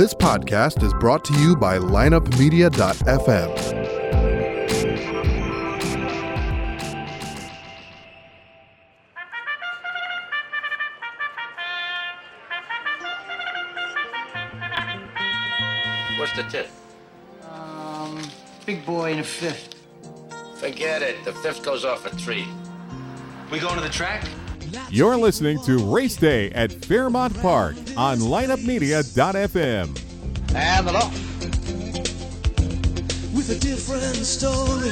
This podcast is brought to you by lineupmedia.fm. What's the tip? Um, big boy in a fifth. Forget it. The fifth goes off at three. We going to the track? You're listening to Race Day at Fairmount Park on lineupmedia.fm. And the law. with a different story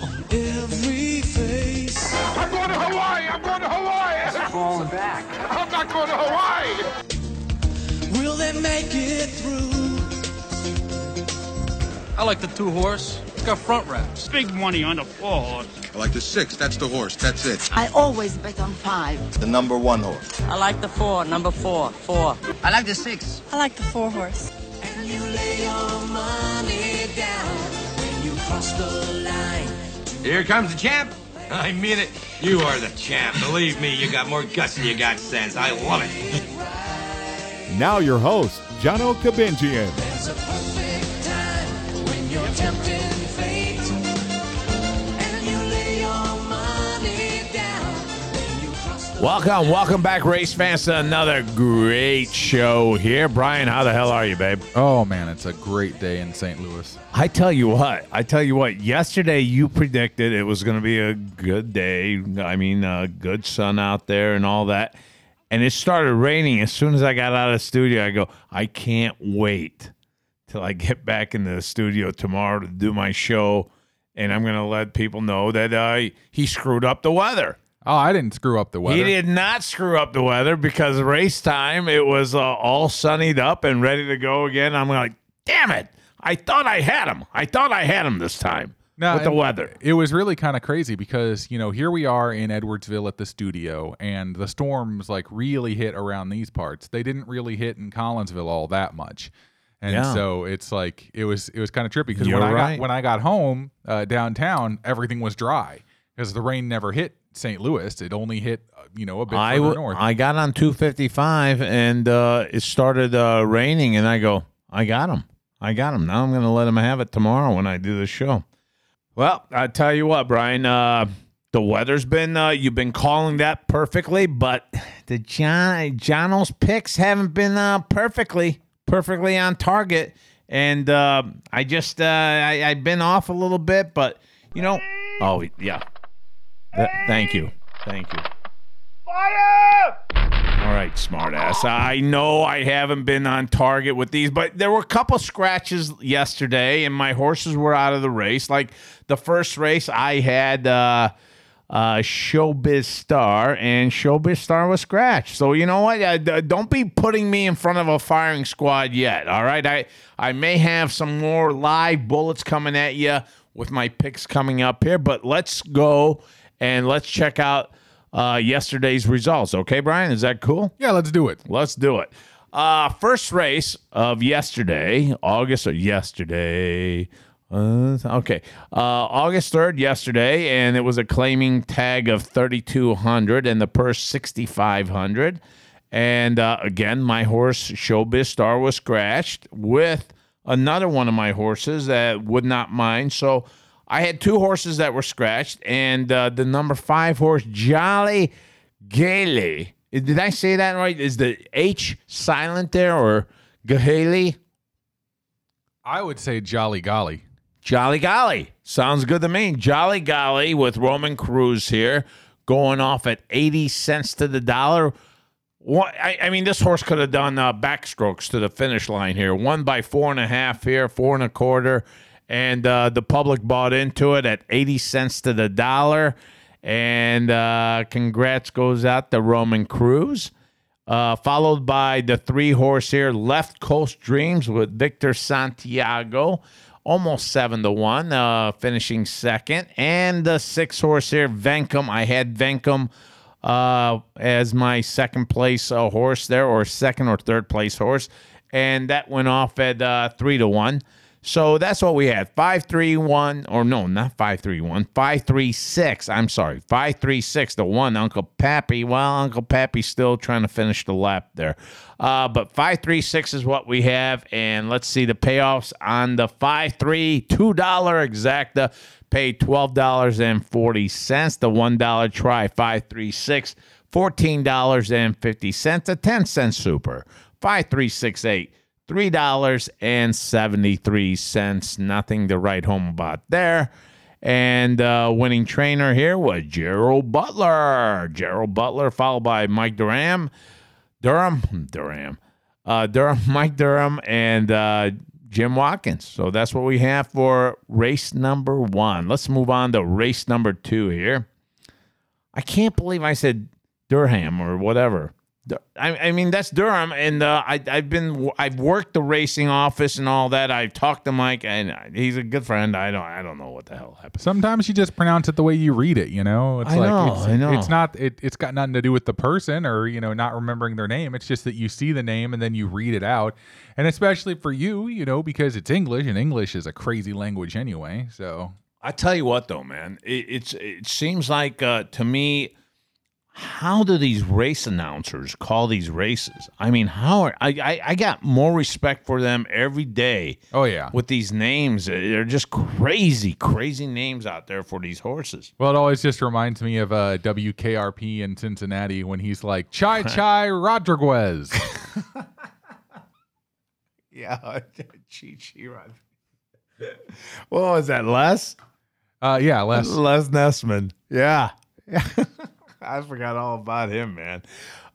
on every face. I'm going to Hawaii. I'm going to Hawaii. Falling back. I'm not going to Hawaii. Will they make it through? I like the two horse. It's got front wraps. Big money on the four horse. I like the six. That's the horse. That's it. I always bet on five. The number one horse. I like the four, number four, four. I like the six. I like the four horse. And you lay your money down when you cross the line. Here comes the champ. I mean it. You are the champ. Believe me, you got more guts than you got sense. I love it. Now your host, Jono Kabinjian. Welcome, welcome back, race fans, to another great show here. Brian, how the hell are you, babe? Oh man, it's a great day in St. Louis. I tell you what, I tell you what, yesterday you predicted it was going to be a good day. I mean, uh, good sun out there and all that. And it started raining as soon as I got out of the studio. I go, I can't wait till I get back in the studio tomorrow to do my show. And I'm going to let people know that uh, he screwed up the weather. Oh, I didn't screw up the weather. He did not screw up the weather because race time it was uh, all sunnied up and ready to go again. I'm like, damn it! I thought I had him. I thought I had him this time No, with the weather. It was really kind of crazy because, you know, here we are in Edwardsville at the studio and the storms like really hit around these parts. They didn't really hit in Collinsville all that much. And Yeah. so it's like it was it was kind of trippy because when I right. got when I got home uh, downtown, everything was dry because the rain never hit St. Louis. It only hit uh, you know a bit I, further north. I got on 255 and uh, it started uh, raining, and I go, I got him. I got him. Now I'm going to let him have it tomorrow when I do the show. Well, I tell you what, Brian. Uh, the weather's been uh, you've been calling that perfectly, but the John Jono's picks haven't been uh, perfectly perfectly on target. And uh, I just uh, I, I've been off a little bit, but you know, oh yeah. Th- thank you, thank you. Fire! All right, smartass. I know I haven't been on target with these, but there were a couple scratches yesterday, and my horses were out of the race. Like the first race, I had uh, uh, Showbiz Star, and Showbiz Star was scratched. So you know what? Uh, d- don't be putting me in front of a firing squad yet. All right, I I may have some more live bullets coming at you with my picks coming up here, but let's go and let's check out uh, yesterday's results. Okay, Brian, is that cool? yeah, let's do it. Let's do it. Uh, first race of yesterday, August or yesterday. Uh, okay, uh, August third, yesterday, and it was a claiming tag of thirty two hundred and the purse sixty five hundred. And uh, again, my horse Showbiz Star was scratched with another one of my horses that would not mind. So I had two horses that were scratched, and uh, the number five horse Jolly Gailey. Did I say that right? Is the H silent there or Gahaley? I would say jolly golly. Jolly Golly. Sounds good to me. Jolly Golly with Roman Cruz here going off at 80 cents to the dollar. What, I, I mean, this horse could have done uh, backstrokes to the finish line here. One by four and a half here, four and a quarter. And uh, the public bought into it at 80 cents to the dollar. And uh, congrats goes out to Roman Cruz. Uh, followed by the three horse here, Left Coast Dreams with Victor Santiago, almost seven to one, uh, finishing second. And the six horse here, Venkum. I had Venkum uh, as my second place uh, horse there, or second or third place horse, and that went off at uh, three to one. So that's what we had. 531, or no, not 531, 536. I'm sorry, 536. The one, Uncle Pappy. Well, Uncle Pappy's still trying to finish the lap there. Uh, but 536 is what we have. And let's see the payoffs on the 532 $2 exacta. Paid $12.40. The $1 try, 536 $14.50. A 10 cent super, 5368 $3.73. Nothing to write home about there. And uh, winning trainer here was Gerald Butler. Gerald Butler, followed by Mike Durham. Durham? Durham. Uh, Durham, Mike Durham, and uh, Jim Watkins. So that's what we have for race number one. Let's move on to race number two here. I can't believe I said Durham or whatever. I, I mean that's Durham, and uh, I, I've been I've worked the racing office and all that. I've talked to Mike, and he's a good friend. I don't I don't know what the hell happened. Sometimes you just pronounce it the way you read it. You know, it's I like know, it's, I know. it's not. It, it's got nothing to do with the person or you know not remembering their name. It's just that you see the name and then you read it out, and especially for you, you know, because it's English and English is a crazy language anyway. So I tell you what, though, man, it, it's it seems like uh, to me, how do these race announcers call these races? I mean, how are I, I? I got more respect for them every day. Oh yeah, with these names, they're just crazy, crazy names out there for these horses. Well, it always just reminds me of uh, WKRP in Cincinnati when he's like Chai Chai Rodriguez. yeah, Chi Chi Rod. What was that, Les? Uh, yeah, Les. Les Nessman. Yeah. I forgot all about him, man.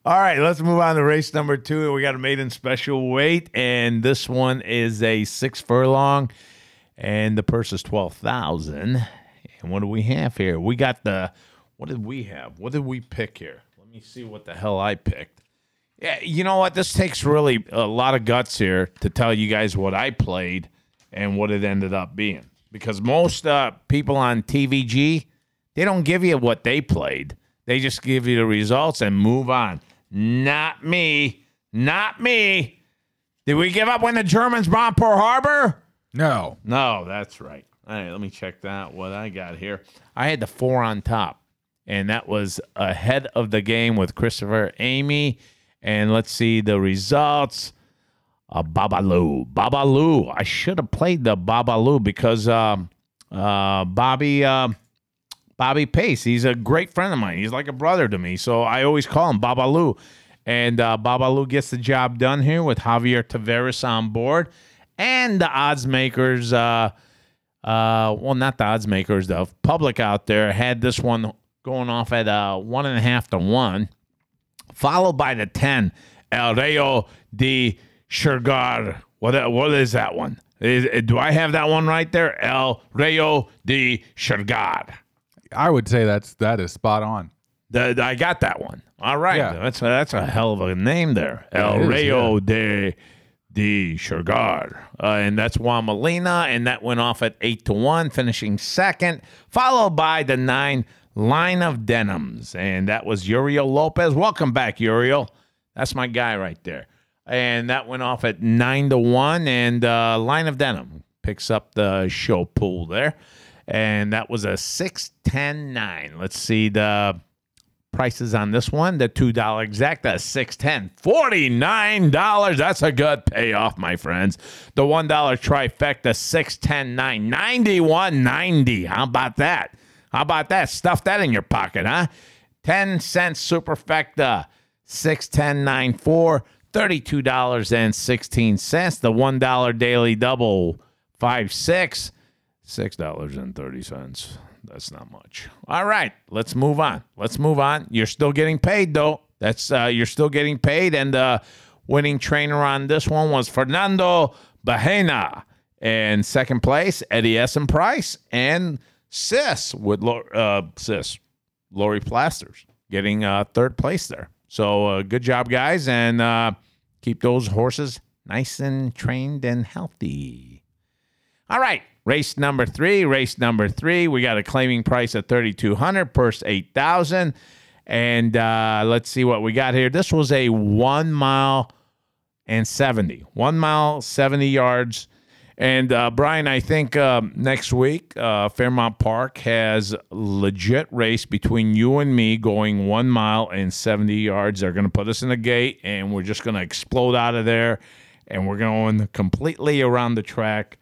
All right, let's move on to race number two. We got a maiden special weight, and this one is a six furlong, and the purse is twelve thousand. And what do we have here? We got the. What did we have? What did we pick here? Let me see what the hell I picked. Yeah, you know what? This takes really a lot of guts here to tell you guys what I played and what it ended up being. Because most uh, people on TVG, they don't give you what they played. They just give you the results and move on. Not me. Not me. Did we give up when the Germans bombed Pearl Harbor? No. No, that's right. All right, let me check that. What I got here. I had the four on top, and that was ahead of the game with Christopher Emigh. And let's see the results. Uh, Babalu. Babalu. I should have played the Babalu because um, uh, Bobby. Uh, Bobby Pace. He's a great friend of mine. He's like a brother to me. So I always call him Baba Babalu. And uh, Babalu gets the job done here with Javier Taveras on board. And the odds makers, uh, uh, well, not the odds makers, the public out there had this one going off at uh, one and a half to one, followed by the 10, El Rayo de Shergar. What, what is that one? Is, do I have that one right there? El Rayo de Shergar. I would say that's that is spot on. The, I got that one. All right, Yeah. that's a, that's a hell of a name there, El is, Rayo yeah. de de Shergar, uh, and that's Juan Molina, and that went off at eight to one, finishing second, followed by the nine line of denims, and that was Uriel Lopez. Welcome back, Uriel. That's my guy right there, and that went off at nine to one, and uh, line of denim picks up the show pool there, and that was a six ten nine. Let's see the prices on this one. The $2 exacta, 610 $49. That's a good payoff, my friends. The $1 trifecta, 610 9 91.90. How about that? How about that? Stuff that in your pocket, huh? 10 cents superfecta, 610 94 $32.16. The $1 daily double, 5 6 $6.30. That's not much. All right, let's move on. Let's move on. You're still getting paid though. That's uh, you're still getting paid, and the winning trainer on this one was Fernando Bahena, and second place Eddie Essen Price and Sis with uh, Sis Lori Plasters getting uh, third place there. So uh, good job, guys, and uh, keep those horses nice and trained and healthy. All right, race number three. Race number three. We got a claiming price of thirty two hundred, purse eight thousand, and uh, let's see what we got here. This was a one mile and seventy, one mile seventy yards, And uh, Brian, I think um, next week uh, Fairmount Park has legit race between you and me going one mile and seventy yards. They're going to put us in the gate, and we're just going to explode out of there, and we're going completely around the track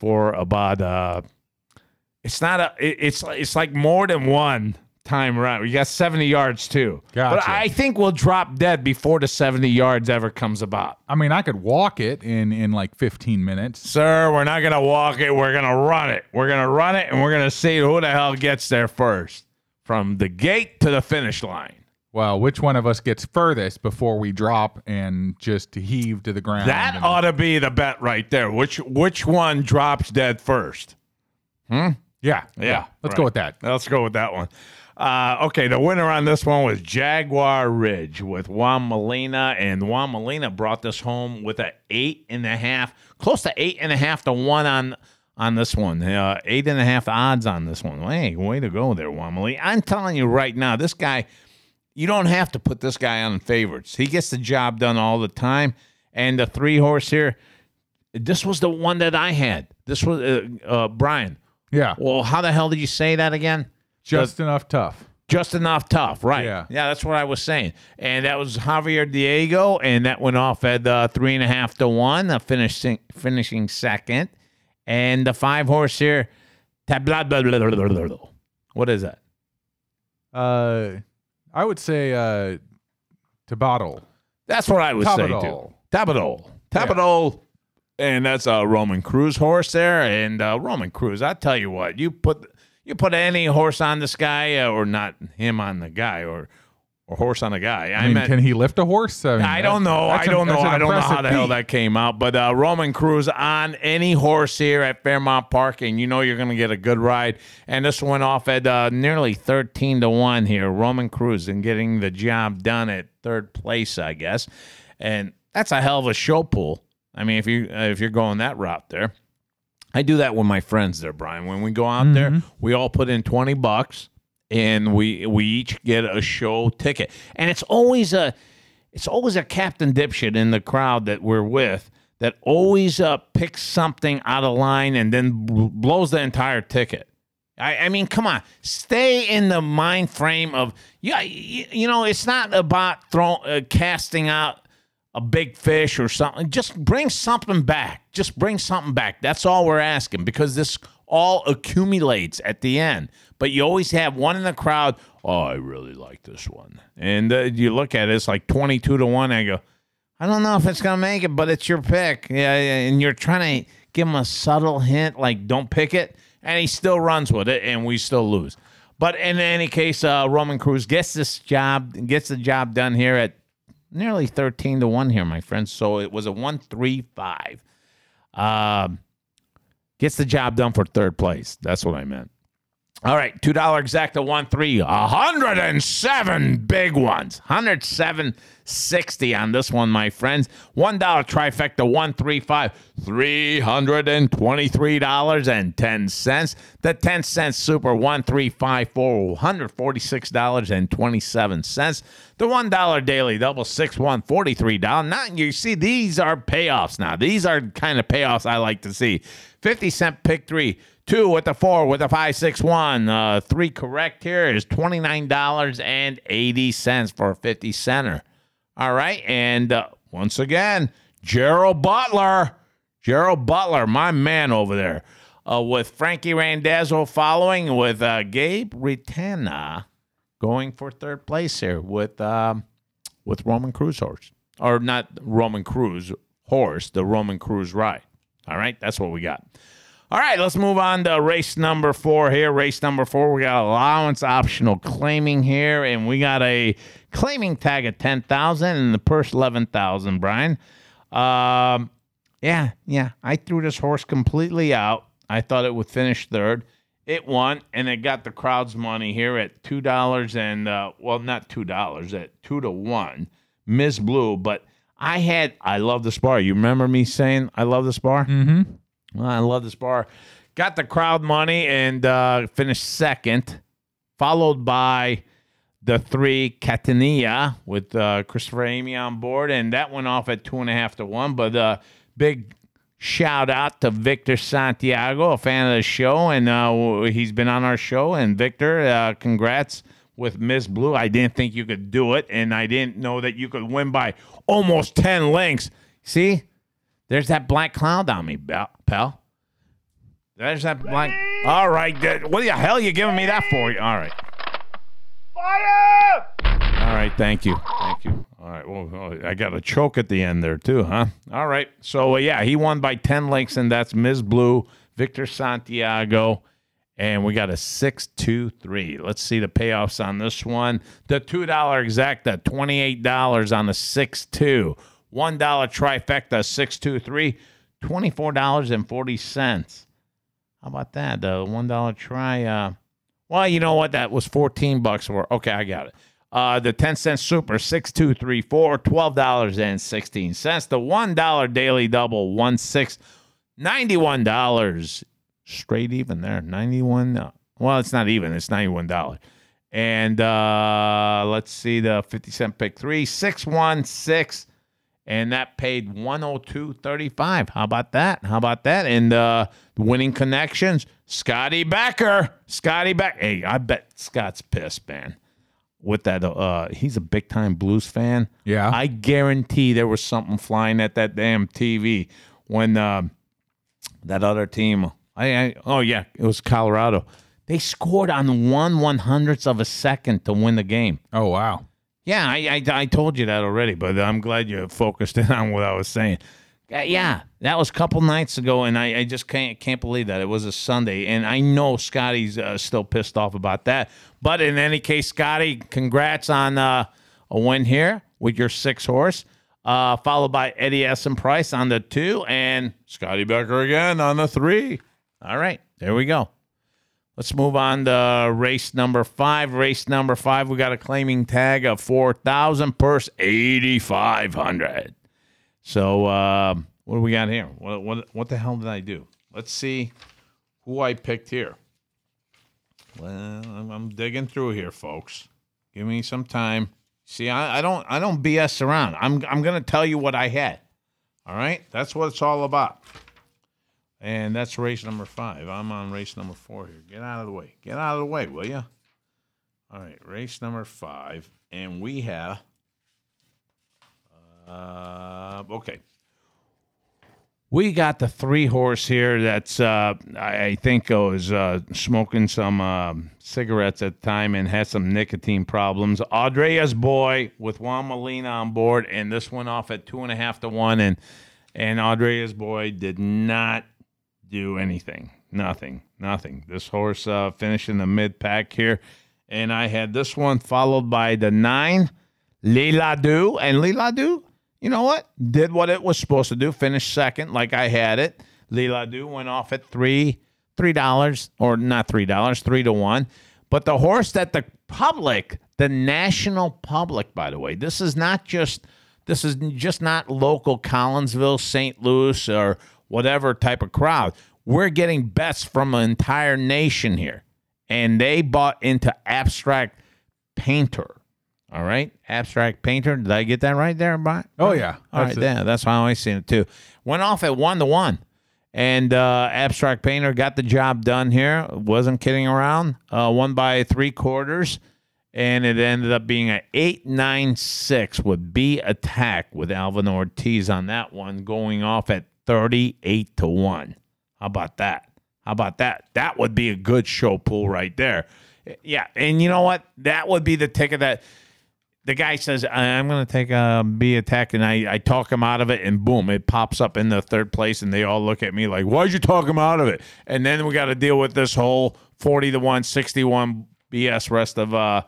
for about. Uh, it's not a. it- it's it's like more than one time around. We got seventy yards too. But I think we'll drop dead before the seventy yards ever comes about. I mean, I could walk it in in like 15 minutes. Sir, we're not gonna walk it. We're gonna run it. We're gonna run it, and we're gonna see who the hell gets there first, from the gate to the finish line. Well, which one of us gets furthest before we drop and just heave to the ground? That ought to be the bet right there. Which which one drops dead first? Hmm. yeah, Yeah. Let's right. go with that. Let's go with that one. Uh, okay, the winner on this one was Jaguar Ridge with Juan Molina, and Juan Molina brought this home with a eight and a half, close to eight and a half to one on on this one. Uh, eight and a half odds on this one. Hey, way to go there, Juan Molina. I'm telling you right now, this guy, you don't have to put this guy on favorites. He gets the job done all the time. And the three horse here, this was the one that I had. This was uh, uh, Brian. Yeah, Well, how the hell did you say that again? just enough tough. Just enough tough, right? Yeah. yeah, that's what I was saying. And that was Javier Diego, and that went off at uh, three and a half to one, uh, finishing finishing second. And the five horse here, tabla- blah, blah, blah, blah, blah, blah. what is that? Uh, I would say uh, to bottle. That's what I would say Tabadol. too. Tabadol, Tabadol, and that's a Roman Cruz horse there. And uh, Roman Cruz, I tell you what, you put you put any horse on this guy, uh, or not him on the guy, or or horse on a guy. I, I mean, meant, can he lift a horse? I, mean, I don't know. I don't know. I don't know how the hell that came out. But uh, Roman Cruz on any horse here at Fairmount Park, and you know you're going to get a good ride. And this went off at uh, nearly 13 to 1 here. Roman Cruz and getting the job done at third place, I guess. And that's a hell of a show pool. I mean, if you uh, if you're going that route there. I do that with my friends there, Brian. When we go out there, we all put in 20 bucks and we we each get a show ticket. And it's always a it's always a captain dipshit in the crowd that we're with that always uh, picks something out of line and then bl- blows the entire ticket. I, I mean, come on, stay in the mind frame of yeah. You, you know, it's not about throwing uh, casting out a big fish or something. Just bring something back. Just bring something back. That's all we're asking because this all accumulates at the end. But you always have one in the crowd. Oh, I really like this one, and uh, you look at it, it's like twenty-two to one. I go, I don't know if it's gonna make it, but it's your pick. Yeah, and you're trying to give him a subtle hint, like don't pick it, and he still runs with it, and we still lose. But in any case, uh, Roman Cruz gets this job, gets the job done here at nearly thirteen to one here, my friends. So it was a one three five. Um, gets the job done for third place. That's what I meant. All right, two dollar exacta one three, hundred and seven big ones, hundred seven sixty on this one, my friends. One dollar trifecta one three five, three hundred and twenty three dollars and ten cents. The ten cent super one three five four, hundred forty six dollars and twenty seven cents. The one dollar daily double six one forty three dollars. Now you see these are payoffs. Now these are kind of payoffs I like to see. Fifty cent pick three. Two with the four with the five six one. Uh, three correct here is twenty nine dollars and eighty cents for a fifty center. All right, and uh, once again, Gerald Butler, Gerald Butler, my man over there, uh, with Frankie Randazzo following with uh, Gabe Ritana going for third place here with um, with Roman Cruz horse or not Roman Cruz horse, the Roman Cruz ride. All right, that's what we got. All right, let's move on to race number four here. Race number four, we got allowance optional claiming here, and we got a claiming tag at ten thousand and the purse eleven thousand. Brian, um, yeah, yeah, I threw this horse completely out. I thought it would finish third. It won, and it got the crowd's money here at two dollars and uh, well, not two dollars at two to one. Miss Blue, but I had I love this bar. You remember me saying I love this bar? Mm-hmm. I love this bar. Got the crowd money and uh, finished second, followed by the three Catania with uh, Christopher Emigh on board, and that went off at two and a half to one. But uh, big shout out to Victor Santiago, a fan of the show, and uh, he's been on our show. And Victor, uh, congrats with Miss Blue. I didn't think you could do it, and I didn't know that you could win by almost 10 links. See, there's that black cloud on me, pal. There's that black. All right, what the hell are you giving me that for? All right. Fire! All right. thank you, thank you. All right, well, oh, I got a choke at the end there too, huh? All right, so uh, yeah, he won by ten links, and that's Ms. Blue, Victor Santiago, and we got a six two three. Let's see the payoffs on this one. The two dollar exacta, twenty eight dollars on the six two. One dollar trifecta, six two three, twenty four dollars and forty cents. How about that? The one dollar try. Uh, well, you know what? That was 14 bucks for. Okay, I got it. Uh, the 10 cent super, 6234, $12.16. The $1 daily double, one six, $91. Straight even there. 91 uh, Well, it's not even. It's $91. And uh, let's see the 50 cent pick three, 616 and that paid 102.35. How about that? How about that? And uh winning connections, Scotty Becker. Scotty Becker. Hey, I bet Scott's pissed, man. With that, uh, he's a big time blues fan. Yeah. I guarantee there was something flying at that damn TV when uh, that other team. I, I oh yeah, it was Colorado. They scored on one one hundredths of a second to win the game. Oh wow. Yeah, I, I, I told you that already, but I'm glad you focused in on what I was saying. Uh, yeah, that was a couple nights ago, and I, I just can't can't believe that it was a Sunday, and I know Scotty's uh, still pissed off about that. But in any case, Scotty, congrats on uh, a win here with your six horse, uh, followed by Eddie S. and Price on the two, and Scotty Becker again on the three. All right, there we go. Let's move on to race number five. Race number five, we got a claiming tag of 4,000, purse 8,500. So, uh, what do we got here? What, what, what the hell did I do? Let's see who I picked here. Well, I'm, I'm digging through here, folks. Give me some time. See, I, I don't I don't BS around. I'm I'm gonna tell you what I had. All right, that's what it's all about. And that's race number five. I'm on race number four here. Get out of the way. Get out of the way, will you? All right, race number five. And we have. Uh, okay. We got the three horse here that's, uh, I think, uh, was uh, smoking some um cigarettes at the time and had some nicotine problems. Andrea's boy with Juan Molina on board, and this went off at two and a half to one. And, and Andrea's boy did not do anything. Nothing. Nothing. This horse uh, finished in the mid pack here. And I had this one followed by the nine, Lila Du. And Lila Du, you know what? Did what it was supposed to do. Finished second like I had it. Lila Du went off at three, three dollars, or not three dollars, three to one. But the horse that the public, the national public, by the way, this is not just this is just not local Collinsville, St. Louis, or whatever type of crowd. We're getting bets from an entire nation here. And they bought into abstract painter. All right. Abstract painter. Did I get that right there, Brian? Oh, yeah. All right. Yeah, that's how I seen it too. Went off at one to one. And uh, Abstract Painter got the job done here. Wasn't kidding around. Uh, won by three quarters. And it ended up being an 8 9 6 with B attack with Alvin Ortiz on that one, going off at 38 to 1. How about that? How about that? That would be a good show pool right there. Yeah. And you know what? That would be the ticket that the guy says, I'm going to take a B attack, and I, I talk him out of it, and boom, it pops up in the third place, and they all look at me like, why'd you talk him out of it? And then we got to deal with this whole 40 to 1, 61 BS rest of uh,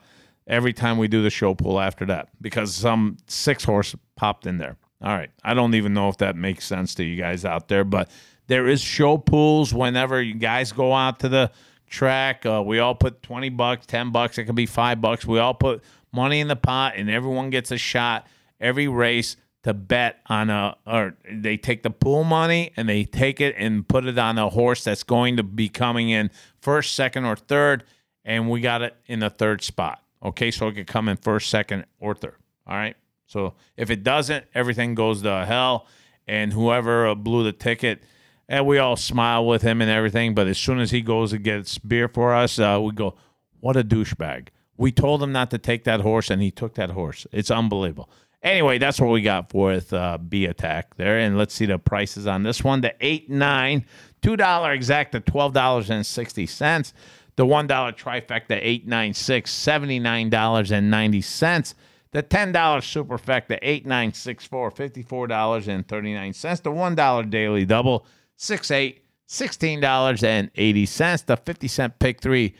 every time we do the show pool after that because some six horse popped in there. All right. I don't even know if that makes sense to you guys out there, but there is show pools whenever you guys go out to the track. Uh, we all put 20 bucks, 10 bucks, it could be five bucks. We all put money in the pot and everyone gets a shot every race to bet on a or they take the pool money and they take it and put it on a horse that's going to be coming in first, second, or third, and we got it in the third spot. Okay, so it could come in first, second, or third. All right. So if it doesn't, everything goes to hell. And whoever blew the ticket, and we all smile with him and everything. But as soon as he goes and gets beer for us, uh, we go, what a douchebag. We told him not to take that horse, and he took that horse. It's unbelievable. Anyway, that's what we got for with uh, B Attack there. And let's see the prices on this one. The 8 9 $2 exact to $12.60. The $1 trifecta, 8 9 6 $79.90. The ten dollar superfecta eight nine six four, fifty four dollars and thirty nine cents. The one dollar daily double six eight, sixteen dollars and eighty cents. The fifty cent pick three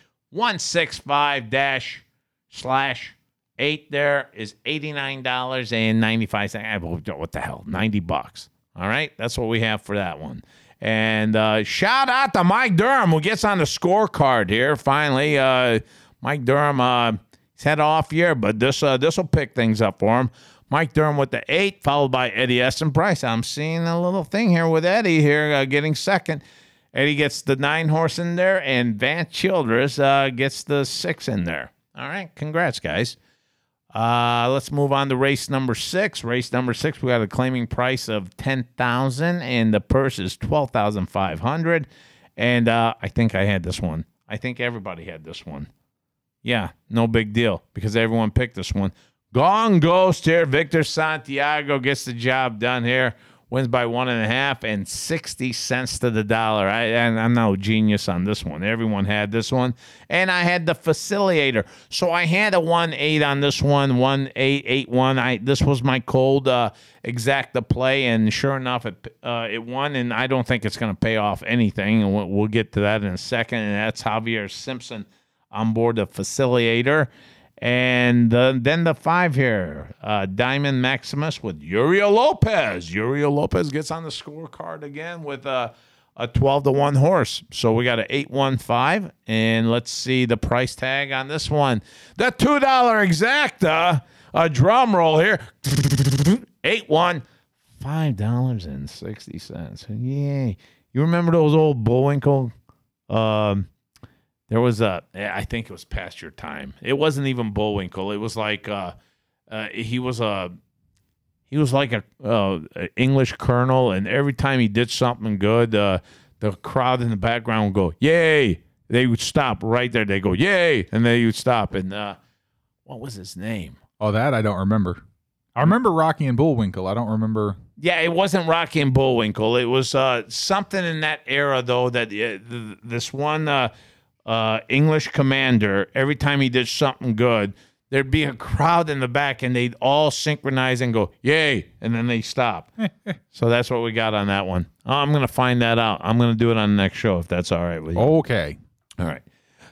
dash slash eight there is eighty nine dollars and ninety five cents. What the hell, ninety bucks. All right, that's what we have for that one. And uh, shout out to Mike Durham who gets on the scorecard here. Finally, uh, Mike Durham, uh, he's had an off year, but this uh, this will pick things up for him. Mike Durham with the eight, followed by Eddie Essen Price. I'm seeing a little thing here with Eddie here uh, getting second. Eddie gets the nine horse in there, and Van Childress uh, gets the six in there. All right, congrats, guys. Uh, let's move on to race number six. Race number six, we got a claiming price of ten thousand, and the purse is twelve thousand five hundred. And uh, I think I had this one. I think everybody had this one. Yeah, no big deal because everyone picked this one. Gone Ghost here. Victor Santiago gets the job done here. Wins by one and a half and 60 cents to the dollar. I, and I'm no genius on this one. Everyone had this one. And I had the facilitator. So I had a 1 8 on this one, 1 8 8 1. I, this was my cold uh, exacta play. And sure enough, it, uh, it won. And I don't think it's going to pay off anything. And we'll, we'll get to that in a second. And that's Javier Simpson on board the facilitator. And uh, then the five here, uh, Diamond Maximus with Uriel Lopez. Uriel Lopez gets on the scorecard again with a, a 12 to 1 horse. So we got an 815. And let's see the price tag on this one. The $2 exacta, a drum roll here. 8 1, $5.60. Yay. You remember those old Bullwinkle? Um, there was a, I think it was past your time. It wasn't even Bullwinkle. It was like, uh, uh, he was a, he was like a, uh, English colonel, and every time he did something good, uh, the crowd in the background would go, "Yay!" They would stop right there. They go, "Yay!" and they would stop. And uh, what was his name? Oh, that I don't remember. I remember Rocky and Bullwinkle. I don't remember. Yeah, it wasn't Rocky and Bullwinkle. It was uh, something in that era, though. That uh, th- this one uh, uh, English commander, every time he did something good, there'd be a crowd in the back, and they'd all synchronize and go, "Yay!" and then they stop. so that's what we got on that one. Oh, I'm gonna find that out. I'm gonna do it on the next show if that's all right with you. Okay. All right.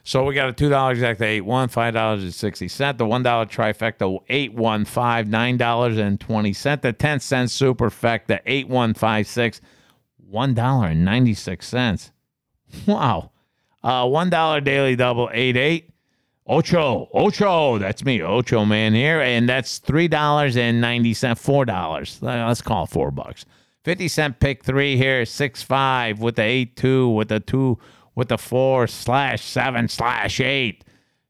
So we got a two dollar exact eight one, five dollars and sixty cent. The one dollar trifecta eight one five, nine dollars and twenty cent. The ten cent superfecta eight one five six, one dollar and ninety six cents. Wow. Uh, one dollar daily double eight eight. Ocho, Ocho, that's me, Ocho man here, and that's three dollars and ninety cent, four dollars. Let's call it four bucks. Fifty cent pick three here, six five with the eight two with the two with the four slash seven slash eight.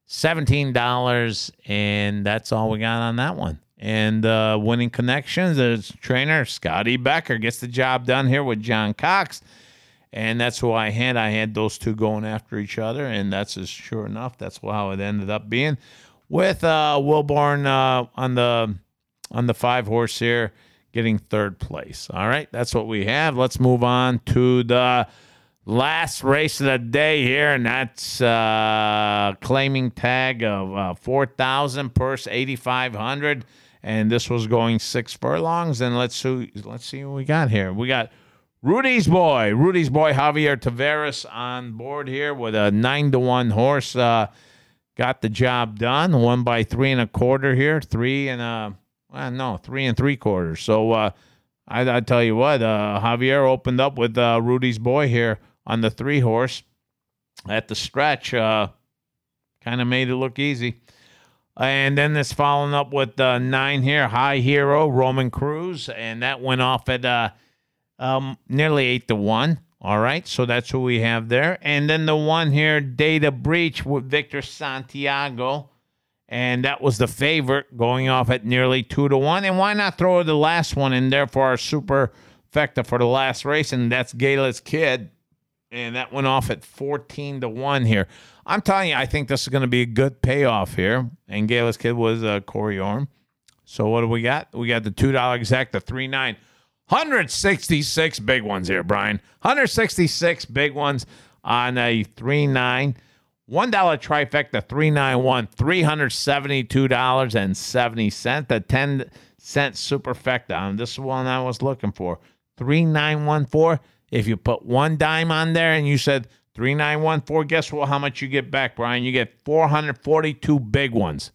Seventeen dollars, and that's all we got on that one. And uh, winning connections is trainer Scotty Becker gets the job done here with John Cox, and that's who I had. I had those two going after each other, and that's as sure enough. That's how it ended up being with uh, Wilborn uh, on the on the five horse here, getting third place. All right, that's what we have. Let's move on to the last race of the day here, and that's uh, claiming tag of uh, 4,000 purse 8,500. And this was going six furlongs. And let's see, let's see what we got here. We got Rudy's boy, Rudy's boy Javier Tavares on board here with a nine to one horse. Uh, got the job done. One by three and a quarter here, three and a well, no, three and three quarters. So uh, I, I tell you what, uh, Javier opened up with uh, Rudy's boy here on the three horse at the stretch. Uh, kind of made it look easy. And then this following up with uh, nine here, High Hero, Roman Cruz, and that went off at um, nearly eight to one. All right, so that's who we have there. And then the one here, Data Breach with Victor Santiago, and that was the favorite going off at nearly two to one. And why not throw the last one in there for our super trifecta for the last race, and that's Gala's Kid. And that went off at 14 to 1 here. I'm telling you, I think this is going to be a good payoff here. And Gala's Kid was uh, Corey Orm. So what do we got? We got the $2 exact, the 3 9. 166 big ones here, Brian. 166 big ones on a 3 9. $1 trifecta, 391, $372.70. The 10 cent superfecta. Um, this is one I was looking for. 3914. If you put one dime on there and you said 3914, guess what? How much you get back, Brian? You get 442 big ones.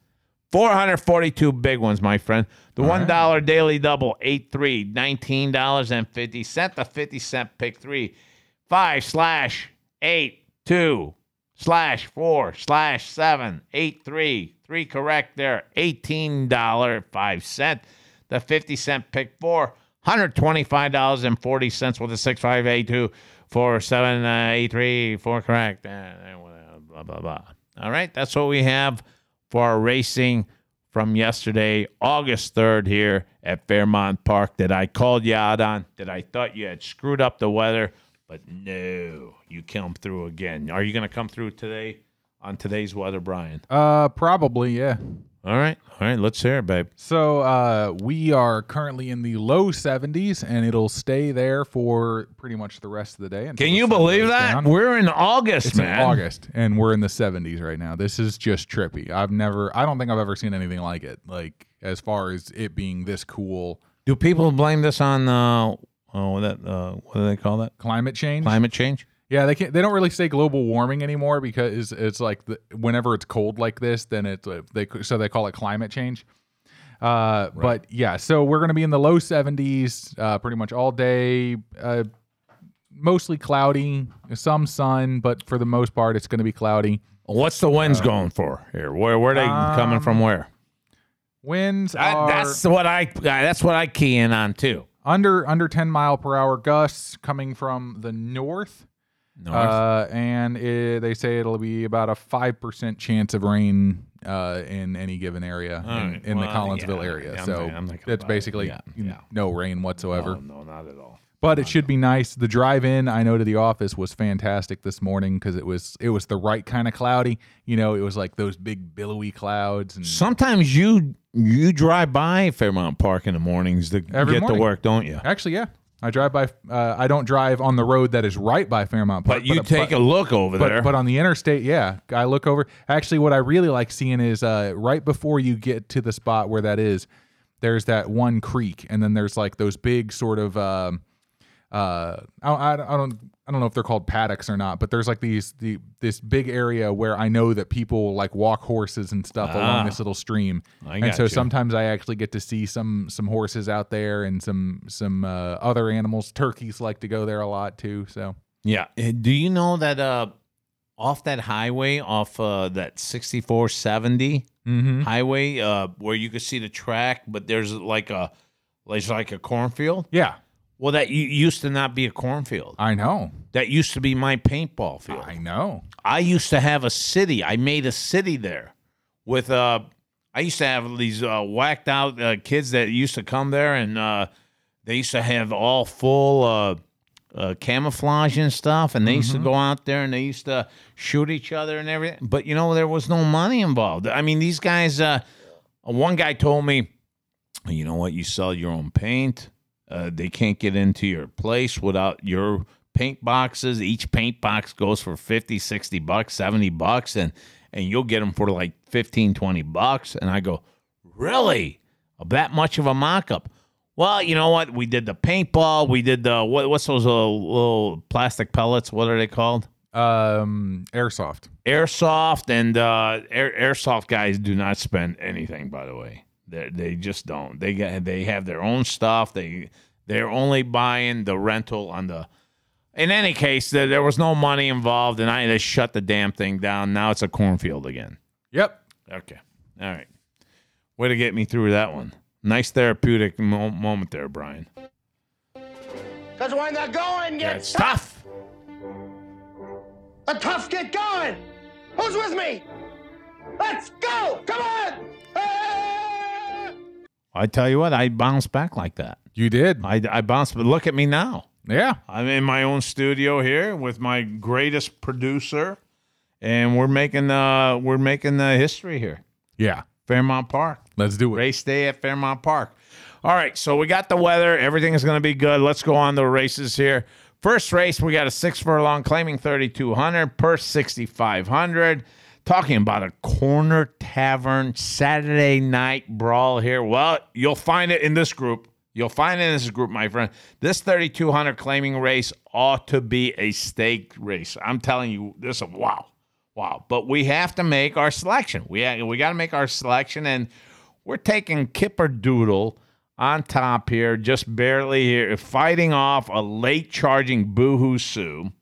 442 big ones, my friend. The one dollar daily double, eight three, nineteen dollars and fifty cent. The fifty cent pick three, five slash eight two slash four slash seven eight three three correct there, eighteen dollar five cent. The fifty cent pick four, hundred twenty five dollars and forty cents with the six five eight two four seven uh, eight three four correct. Uh, blah blah blah. All right, that's what we have for our racing from yesterday, August 3rd, here at Fairmount Park that I called you out on, that I thought you had screwed up the weather, but no, you come through again. Are you going to come through today on today's weather, Brian? Uh, probably, yeah. All right. All right. Let's hear it, babe. So uh, we are currently in the low 70s, and it'll stay there for pretty much the rest of the day. Can you believe that? down. We're in August, It's man. in August, and we're in the 70s right now. This is just trippy. I've never, I don't think I've ever seen anything like it. Like as far as it being this cool, Do people blame this on uh, oh, that uh, what do they call that? climate change. Climate change? Yeah, they can't. They don't really say global warming anymore because it's like the, whenever it's cold like this, then it's uh, they so they call it climate change. Uh, But yeah, so we're gonna be in the low 70s, uh, pretty much all day. Uh, mostly cloudy, some sun, but for the most part, it's gonna be cloudy. What's the winds going for here? Where where are they coming from? Where? Winds are that's what I that's what I key in on too. under under 10 mile per hour gusts coming from the north. North. Uh, and it, they say it'll be about a five percent chance of rain uh, in any given area All in, right. in the Collinsville yeah, area. yeah, so thinking- I'm thinking it's about it. basically Yeah, no rain whatsoever. No, no, not at all. But it should be nice. The drive in, I know to the office was fantastic this morning because it was it was the right kind of cloudy. You know, it was like those big billowy clouds and Sometimes you you drive by Fairmount Park in the mornings to Every get morning. to work, don't you? actually, yeah, I drive by. Uh, I don't drive on the road that is right by Fairmount Park, But you take a look over but, there. But on the interstate, yeah, I look over. Actually, what I really like seeing is uh, right before you get to the spot where that is, there's that one creek, and then there's like those big sort of. Um, uh, I, I, I don't I don't know if they're called paddocks or not, but there's like these the this big area where I know that people like walk horses and stuff Ah. along this little stream, and so you. sometimes I actually get to see some some horses out there and some some uh, other animals. Turkeys like to go there a lot too. So yeah. Uh, Do you know that uh, off that highway, off uh, that 6470 Mhm. highway, uh, where you could see the track, but there's like a there's like a cornfield. yeah, Well, that used to not be a cornfield. I know, That used to be my paintball field. I know. I used to have a city. I made a city there with uh I used to have these uh, whacked out uh, kids that used to come there and uh they used to have all full uh, uh camouflage and stuff and they used to go out there and they used to shoot each other and everything. But you know there was no money involved. I mean these guys uh one guy told me you know what you sell your own paint uh, they can't get into your place without your paint boxes. Each paint box goes for 50 60 bucks 70 bucks and and you'll get them for like 15 20 bucks. And i go really? That much of a mock-up? Well you know what? We did the paintball. We did the what, what's those uh, little plastic pellets? What are they called? Um, airsoft. airsoft and uh, air, airsoft guys do not spend anything. By the way, they they just don't. They get they have their own stuff. They they're only buying the rental on the. In any case, there, there was no money involved, and I just shut the damn thing down. Now it's a cornfield again. Yep. Okay, all right. Way to get me through that one. Nice therapeutic mo- moment there, Brian. Because when the going Yeah, gets it's tough. the tough get going. Who's with me? Let's go! Come on! Ah! I tell you what, I bounce back like that. You did. I, I bounced, but look at me now. Yeah. I'm in my own studio here with my greatest producer, and we're making uh we're making the history here. Yeah. Fairmount Park. Let's do it. Race day at Fairmount Park. All right, so we got the weather. Everything is going to be good. Let's go on the races here. First race, we got a six furlong claiming 3,200, purse 6,500. Talking about a corner tavern Saturday night brawl here. Well, you'll find it in this group. You'll find it in this group, my friend. This 3,200 claiming race ought to be a stake race. I'm telling you, this is wow. Wow. But we have to make our selection. We, we got to make our selection, and we're taking Kipper Doodle on top here, just barely here, fighting off a late charging Boohoo Sue.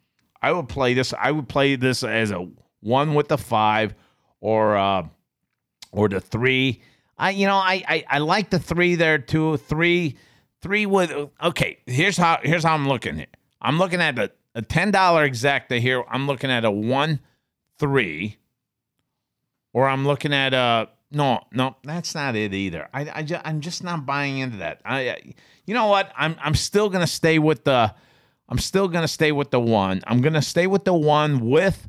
I would play this. I would play this as a one with the five, or uh, or the three. I you know I, I I like the three there too. Three three with okay. Here's how here's how I'm looking here. I'm looking at a, a ten dollar exacta here. I'm looking at a one three, or I'm looking at a no no that's not it either. I I just, I'm just not buying into that. I I- you know what I'm I'm still gonna stay with the I'm still gonna stay with the one. I'm gonna stay with the one with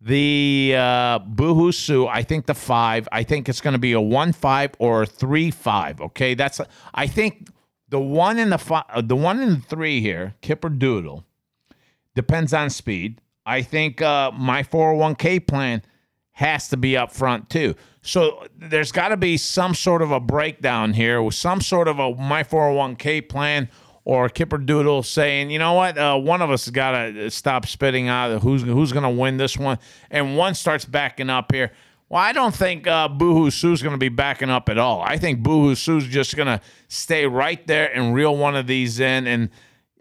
the uh, Boohoo Sue. I think the five. I think it's going to be a one five or a three five. Okay, that's. I think the one and the five, uh, the one and the three here, Kipper Doodle, depends on speed. I think uh, my 401k plan has to be up front too. So there's got to be some sort of a breakdown here with some sort of a my 401k plan or Kipper Doodle saying, you know what, uh, one of us has got to stop spitting out who's who's going to win this one, and one starts backing up here. Well, I don't think uh, Boohoo Sue's going to be backing up at all. I think Boohoo Sue's just going to stay right there and reel one of these in, and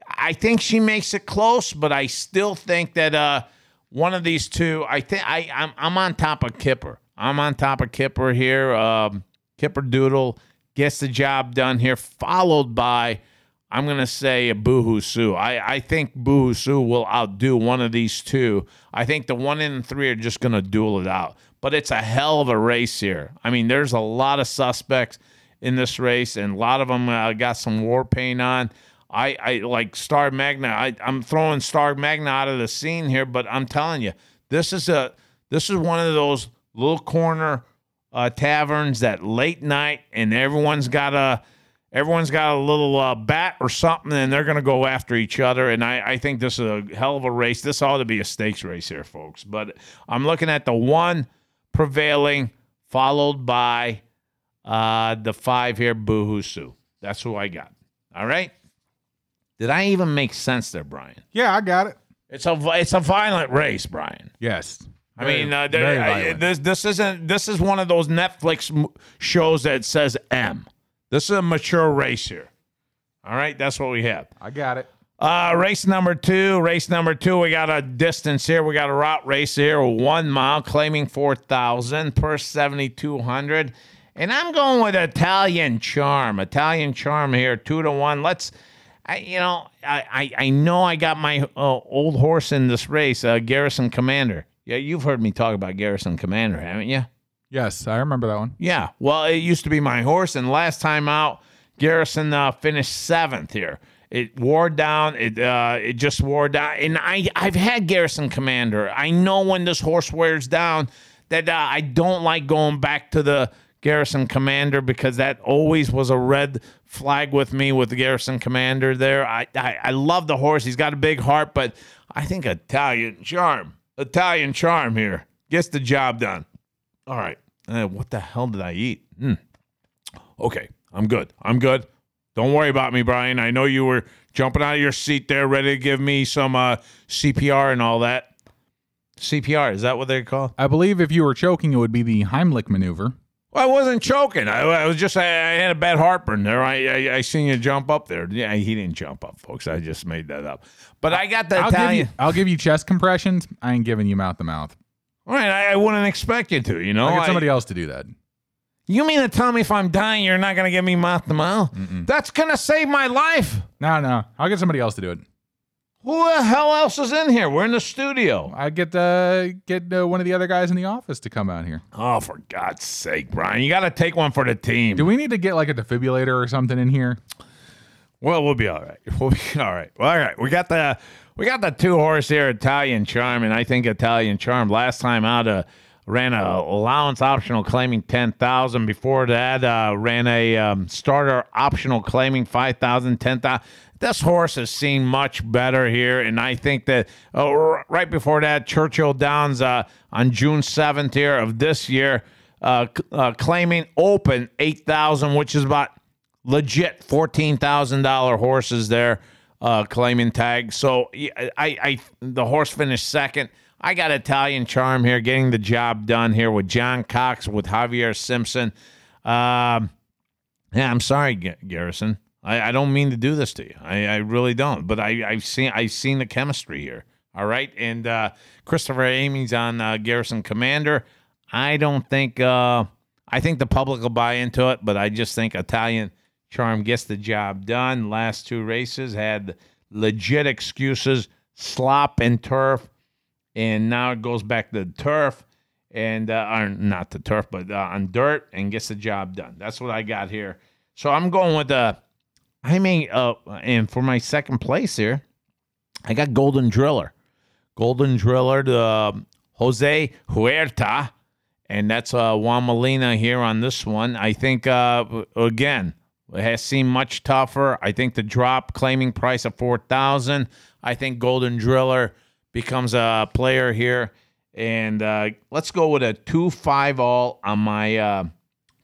I think she makes it close, but I still think that uh, one of these two. I think I I'm, I'm on top of Kipper. I'm on top of Kipper here. Um, Kipper Doodle gets the job done here, followed by I'm gonna say a Boohoo Sue. I I think Boohoo Sue will outdo one of these two. I think the one and three are just gonna duel it out. But it's a hell of a race here. I mean, there's a lot of suspects in this race, and a lot of them uh, got some war paint on. I, I like Star Magna. I, I'm throwing Star Magna out of the scene here, but I'm telling you, this is a this is one of those little corner uh, taverns that late night, and everyone's got a everyone's got a little uh, bat or something, and they're going to go after each other. And I, I think this is a hell of a race. This ought to be a stakes race here, folks. But I'm looking at the one prevailing, followed by uh, the five here, Boohoo Sue. That's who I got. All right. Did I even make sense there, Brian? Yeah, I got it. It's a it's a violent race, Brian. Yes. I Very- mean, uh, there- I- this this isn't this is one of those Netflix shows that says M. This is a mature race here. All right, that's what we have. I got it. Uh, race number two. Race number two. We got a distance here. We got a route race here. One mile, claiming four thousand per seventy two hundred. And I'm going with Italian Charm. Italian Charm here, two to one. Let's. I, you know, I, I, I know I got my uh, old horse in this race, uh, Garrison Commander. Yeah, you've heard me talk about Garrison Commander, haven't you? Yes, I remember that one. Yeah. Well, it used to be my horse, and last time out, Garrison uh, finished seventh here. It wore down. It uh, it just wore down. And I I've had Garrison Commander. I know when this horse wears down that uh, I don't like going back to the Garrison Commander because that always was a red flag with me with the Garrison Commander there. I, I I love the horse. He's got a big heart, but I think Italian charm, Italian charm here gets the job done. All right. Uh, what the hell did I eat? Hmm. Okay, I'm good. I'm good. Don't worry about me, Brian. I know you were jumping out of your seat there, ready to give me some uh, CPR and all that. CPR is that what they call? I believe if you were choking, it would be the Heimlich maneuver. Well, I wasn't choking. I, I was just I, I had a bad heartburn there. I, I I seen you jump up there. Yeah, he didn't jump up, folks. I just made that up. But I got the I'll give, Italian. you, I'll give you chest compressions. I ain't giving you mouth to mouth. All right, I, I wouldn't expect you to. You know, I'll get I- somebody else to do that. You mean to tell me if I'm dying, you're not going to give me mouth to mouth? That's going to save my life. No, no. I'll get somebody else to do it. Who the hell else is in here? We're in the studio. I get uh, get uh, one of the other guys in the office to come out here. Oh, for God's sake, Brian. You got to take one for the team. Do we need to get like a defibrillator or something in here? Well, we'll be all right. We'll be all right. All right, We got the we got the two horse here, Italian Charm, and I think Italian Charm last time out uh, ran a allowance optional claiming ten thousand. Before that, uh, ran a um, starter optional claiming five thousand, ten thousand. This horse has seen much better here, and I think that uh, right before that, Churchill Downs uh, on June seventh here of this year, uh, uh, claiming open eight thousand, which is about legit fourteen thousand dollar horses there, uh, claiming tag. So I, I, the horse finished second. I got Italian Charm here, getting the job done here with John Cox with Javier Simpson. Um, yeah, I'm sorry, Ga- Garrison. I, I don't mean to do this to you. I, I really don't. But I, I've seen I've seen the chemistry here. All right, and uh, Christopher Emigh's on uh, Garrison Commander. I don't think uh, I think the public will buy into it, but I just think Italian Charm gets the job done. Last two races had legit excuses, slop and turf, and now it goes back to turf and uh, not the turf, but uh, on dirt and gets the job done. That's what I got here. So I'm going with the. I mean, uh, and for my second place here, I got Golden Driller. Golden Driller, the um, Jose Huerta, and that's uh, Juan Molina here on this one. I think uh, again it has seemed much tougher. I think the drop claiming price of four thousand. I think Golden Driller becomes a player here, and uh, let's go with a two five all on my uh,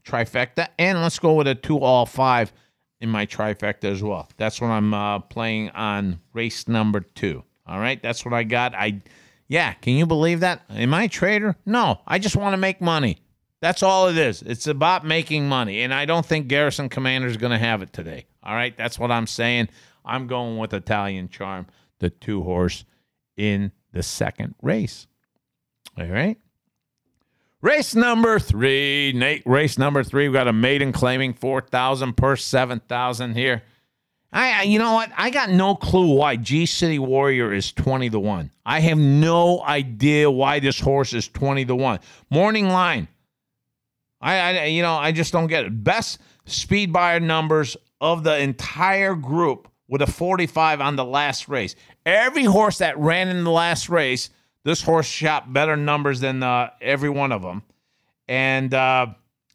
trifecta, and let's go with a two all five in my trifecta as well. That's what I'm uh, playing on race number two. All right, that's what I got. I, yeah, can you believe that? Am I a traitor? No, I just want to make money. That's all it is. It's about making money, and I don't think Garrison Commander is going to have it today. All right, that's what I'm saying. I'm going with Italian Charm, the two horse in the second race. All right. Race number three, Nate. Race number three. We've got a maiden claiming four thousand per seven thousand here. I, you know what? I got no clue why G City Warrior is twenty to one. I have no idea why this horse is twenty to one. Morning line. I, I, you know, I just don't get it. Best speed Beyer numbers of the entire group with a forty-five on the last race. Every horse that ran in the last race this horse shot better numbers than uh, every one of them. And uh,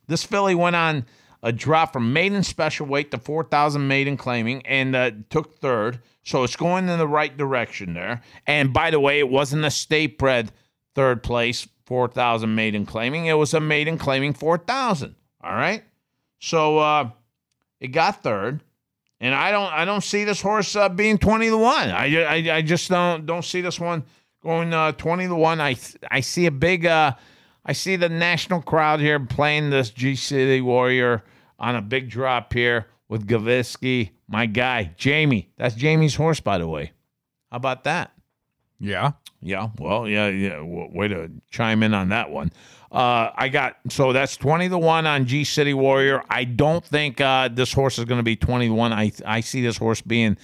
this filly went on a drop from maiden special weight to 4,000 maiden claiming and uh, took third. So it's going in the right direction there. And by the way, it wasn't a state bred third place, 4,000 maiden claiming. It was a maiden claiming 4,000. All right. So uh, it got third. And I don't, I don't see this horse uh, being twenty to one. I, I, I just don't, don't see this one going uh, 20 to 1 i i see a big uh i see the national crowd here playing this g city warrior on a big drop here with gavisky my guy jamie that's jamie's horse by the way how about that Yeah. yeah well yeah yeah way to chime in on that one uh i got so that's 20 to 1 on g city warrior i don't think uh this horse is going to be 20 to 1 i i see this horse being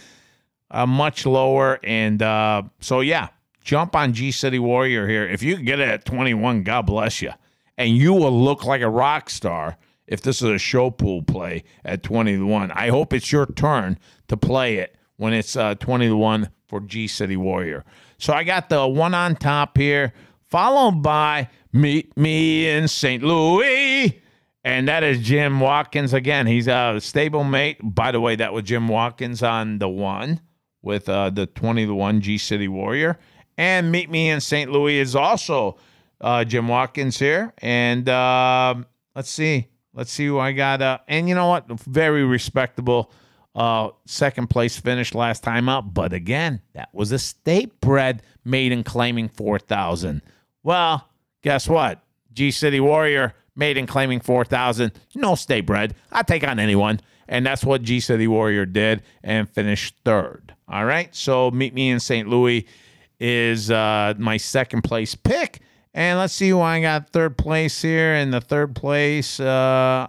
uh, much lower and uh so yeah jump on G City Warrior here. If you can get it at 21, God bless you. And you will look like a rock star if this is a show pool play at 20 to 1. I hope it's your turn to play it when it's uh, 20 to 1 for G City Warrior. So I got the one on top here, followed by Meet Me in St. Louis. And that is Jim Watkins again. He's a stablemate. By the way, that was Jim Watkins on the one with uh, the 20 to 1 G City Warrior. And Meet Me in St. Louis is also uh, Jim Watkins here. And uh, let's see. Let's see who I got. Uh, and you know what? Very respectable uh, second place finish last time out. But again, that was a state bred maiden claiming 4,000. Well, guess what? G City Warrior maiden claiming 4,000. No state bred. i take on anyone. And that's what G City Warrior did and finished third. All right. So meet me in St. Louis is uh, my second place pick. And let's see who I got third place here. In the third place, uh,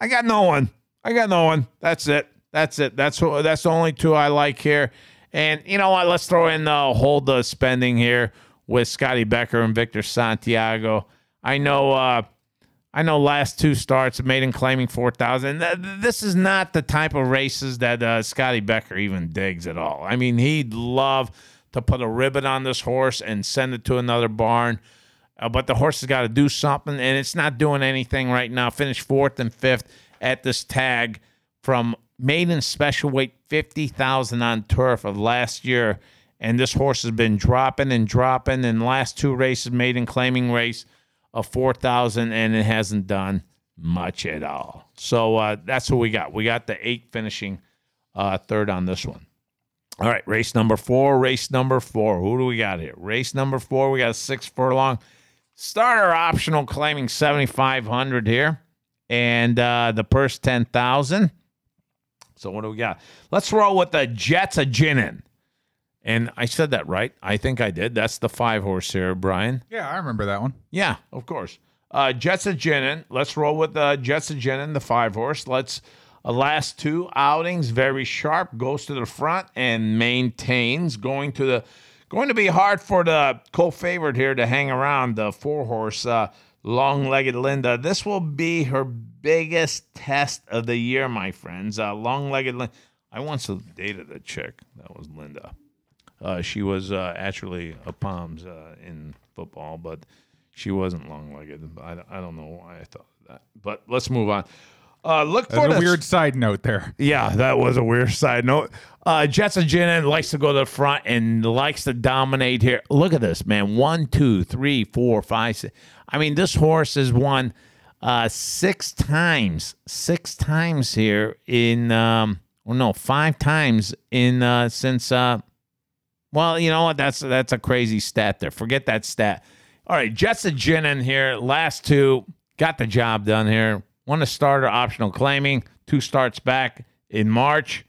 I got no one. I got no one. That's it. That's it. That's that's the only two I like here. And you know what? Let's throw in the hold the spending here with Scotty Becker and Victor Santiago. I know. Uh, I know last two starts, made maiden claiming 4,000. This is not the type of races that uh, Scotty Becker even digs at all. I mean, he'd love to put a ribbon on this horse and send it to another barn. Uh, but the horse has got to do something, and it's not doing anything right now. Finished fourth and fifth at this tag from maiden special weight 50,000 on turf of last year. And this horse has been dropping and dropping in the last two races, maiden claiming race of 4,000, and it hasn't done much at all. So uh, that's what we got. We got the eight finishing uh, third on this one. All right, race number four. Race number four. Who do we got here? Race number four. We got a six furlong starter optional claiming 7,500 here, and uh, the purse 10,000. So what do we got? Let's roll with the Jets of Ginin. And I said that right. I think I did. That's the five horse here, Brian. Yeah, I remember that one. Yeah, of course. Uh, Jets of Ginin. Let's roll with uh, Jets of Ginin, the five horse. Let's uh, last two outings very sharp. Goes to the front and maintains. Going to the going to be hard for the co-favorite here to hang around the four horse uh, long-legged Linda. This will be her biggest test of the year, my friends. Uh, long-legged Linda. I once dated a chick that was Linda. Uh, she was uh, actually a Palms uh, in football, but she wasn't long-legged. I, I don't know why I thought that. But let's move on. Uh, look for a the weird side note there. yeah, that was a weird side note. Uh, Jets of likes to go to the front and likes to dominate here. Look at this, man. One, two, three, four, five, six. I mean, this horse has won uh, six times, six times here in, um, well, no, five times in uh, since. Uh, well, you know what? That's that's a crazy stat there. Forget that stat. All right, Jets of Ginin here. Last two got the job done here. Won a starter optional claiming. Two starts back in March.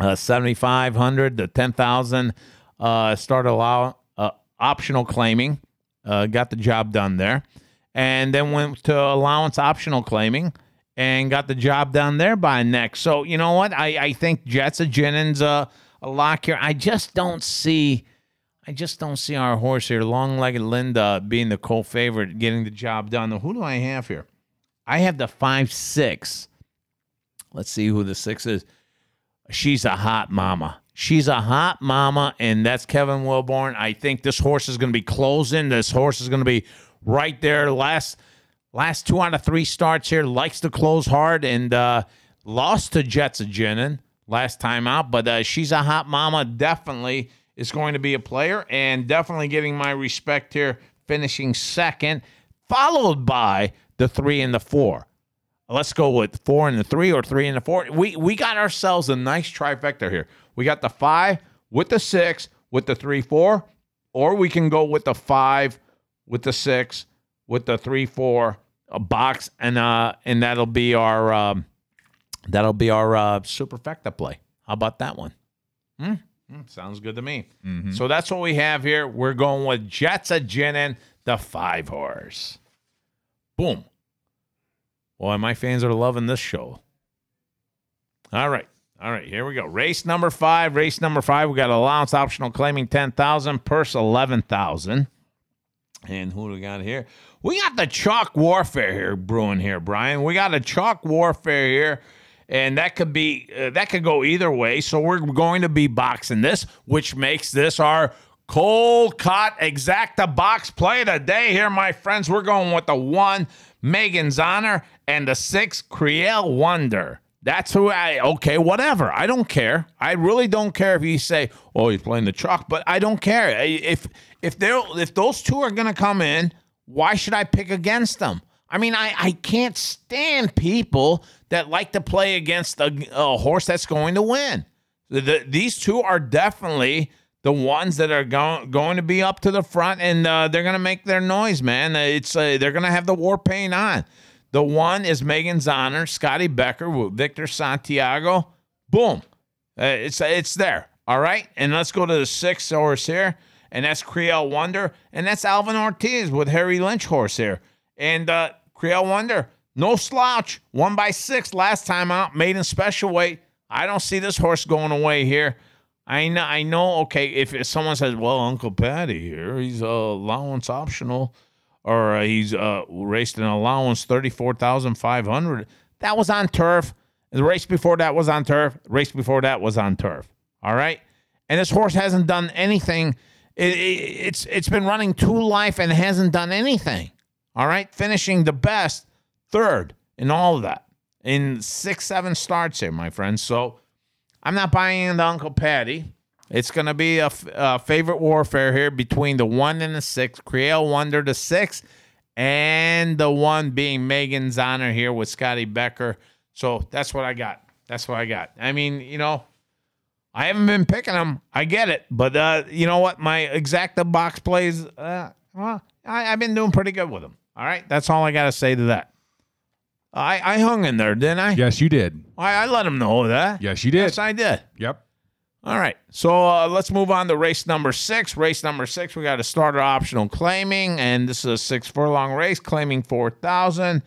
Uh, 7,500 to 10,000 uh, starter allow, uh, optional claiming. Uh, got the job done there. And then went to allowance optional claiming and got the job done there by next. So, you know what? I, I think Jets of Ginin's a, a lock here. I just don't see. I just don't see our horse here, long-legged Linda, being the co-favorite, getting the job done. Who do I have here? I have the five six. Let's see who the six is. She's a hot mama. She's a hot mama, and that's Kevin Wilborn. I think this horse is going to be closing. This horse is going to be right there. Last last two out of three starts here. Likes to close hard and uh, lost to Jets of Ginin last time out, but uh, she's a hot mama. Definitely is going to be a player, and definitely getting my respect here, finishing second, followed by the three and the four. Let's go with four and the three or three and the four. We we got ourselves a nice trifecta here. We got the five with the six with the three four, or we can go with the five with the six with the three four a box, and uh and that'll be our um, that'll be our uh, superfecta play. How about that one? Hmm? Hmm, sounds good to me. So that's what we have here. We're going with Jets of Ginin, the five horse. Boom. Boy, my fans are loving this show. All right. All right, here we go. Race number five. Race number five. We got allowance optional claiming 10,000, purse 11,000. And who do we got here? We got the chalk warfare here brewing here, Brian. We got a chalk warfare here. And that could be uh, that could go either way. So we're going to be boxing this, which makes this our cold cut exacta box play of the day here, my friends. We're going with the one Megan's Honor and the six Creel Wonder. That's who I okay, whatever. I don't care. I really don't care if you say, "Oh, he's playing the chalk," but I don't care. If if they're, if those two are gonna come in, why should I pick against them? I mean, I, I can't stand people that like to play against a, a horse that's going to win. The, the- these two are definitely the ones that are going going to be up to the front, and uh, they're going to make their noise, man. It's uh, they're going to have the war paint on. The one is Megan's Honor, Scotty Becker Victor Santiago. Boom, Uh, it's it's there. All right, and let's go to the sixth horse here, and that's Creel Wonder, and that's Alvin Ortiz with Harry Lynch horse here, and uh, Creel Wonder, no slouch, one by six last time out, maiden special weight. I don't see this horse going away here. I know, I know. Okay, if, someone says, "Well, Uncle Patty here, he's uh, allowance optional," or uh, he's uh, raced an allowance thirty four thousand five hundred. That was on turf. The race before that was on turf. Race before that was on turf. All right, and this horse hasn't done anything. It, it, it's it's been running two life and hasn't done anything. All right, finishing the best third in all of that in six seven starts here, my friends. So I'm not buying into Uncle Patty. It's going to be a, f- a favorite warfare here between the one and the six. Creole Wonder, the six, and the one being Megan's Honor here with Scotty Becker. So that's what I got. That's what I got. I mean, you know, I haven't been picking them. I get it. But uh, you know what? My exacta box plays, uh, well, I, I've been doing pretty good with them. All right. That's all I got to say to that. I, I hung in there, didn't I? Yes, you did. I, I let him know that. Yes, you did. Yes, I did. Yep. All right. So uh, let's move on to race number six. Race number six, we got a starter optional claiming, and this is a six furlong race, claiming 4,000.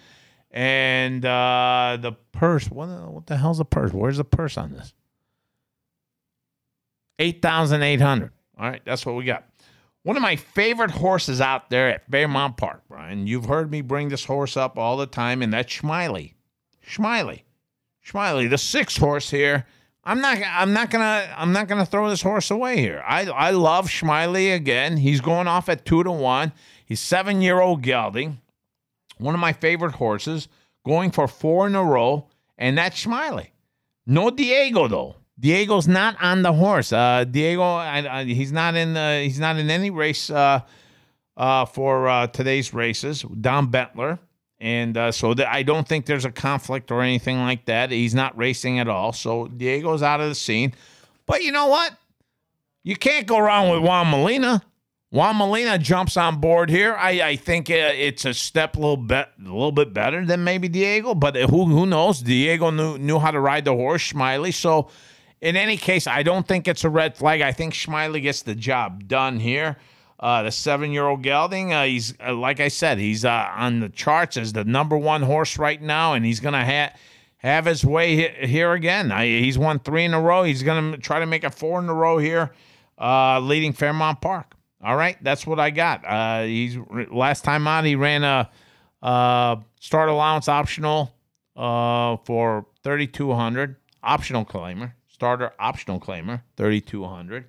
And uh, the purse, what, what the hell's the purse? Where's the purse on this? 8,800. All right. That's what we got. One of my favorite horses out there at Fairmount Park, Brian. You've heard me bring this horse up all the time, and that's Schmiley. Schmiley. Schmiley, the sixth horse here. I'm not. I'm not gonna. I'm not gonna throw this horse away here. I. I love Schmiley again. He's going off at two to one. He's seven year old gelding, one of my favorite horses, going for four in a row, and that's Schmiley. No Diego though. Diego's not on the horse. Uh, Diego, I, I, he's not in. The, he's not in any race uh, uh, for uh, today's races. Don Bentler, and uh, so I don't think there's a conflict or anything like that. He's not racing at all. So Diego's out of the scene. But you know what? You can't go wrong with Juan Molina. Juan Molina jumps on board here. I, I think uh, it's a step a little bit a little bit better than maybe Diego, but who who knows? Diego knew knew how to ride the horse, Smiley. So in any case, I don't think it's a red flag. I think Schmiley gets the job done here. Uh, the seven-year-old gelding, uh, he's uh, like I said, he's uh, on the charts as the number one horse right now, and he's gonna ha- have his way he- here again. I, he's won three in a row. He's gonna try to make it four in a row here, uh, leading Fairmount Park. All right, that's what I got. Uh, he's last time out, he ran a, start allowance optional for thirty-two hundred, optional claimer, starter optional claimer, thirty-two hundred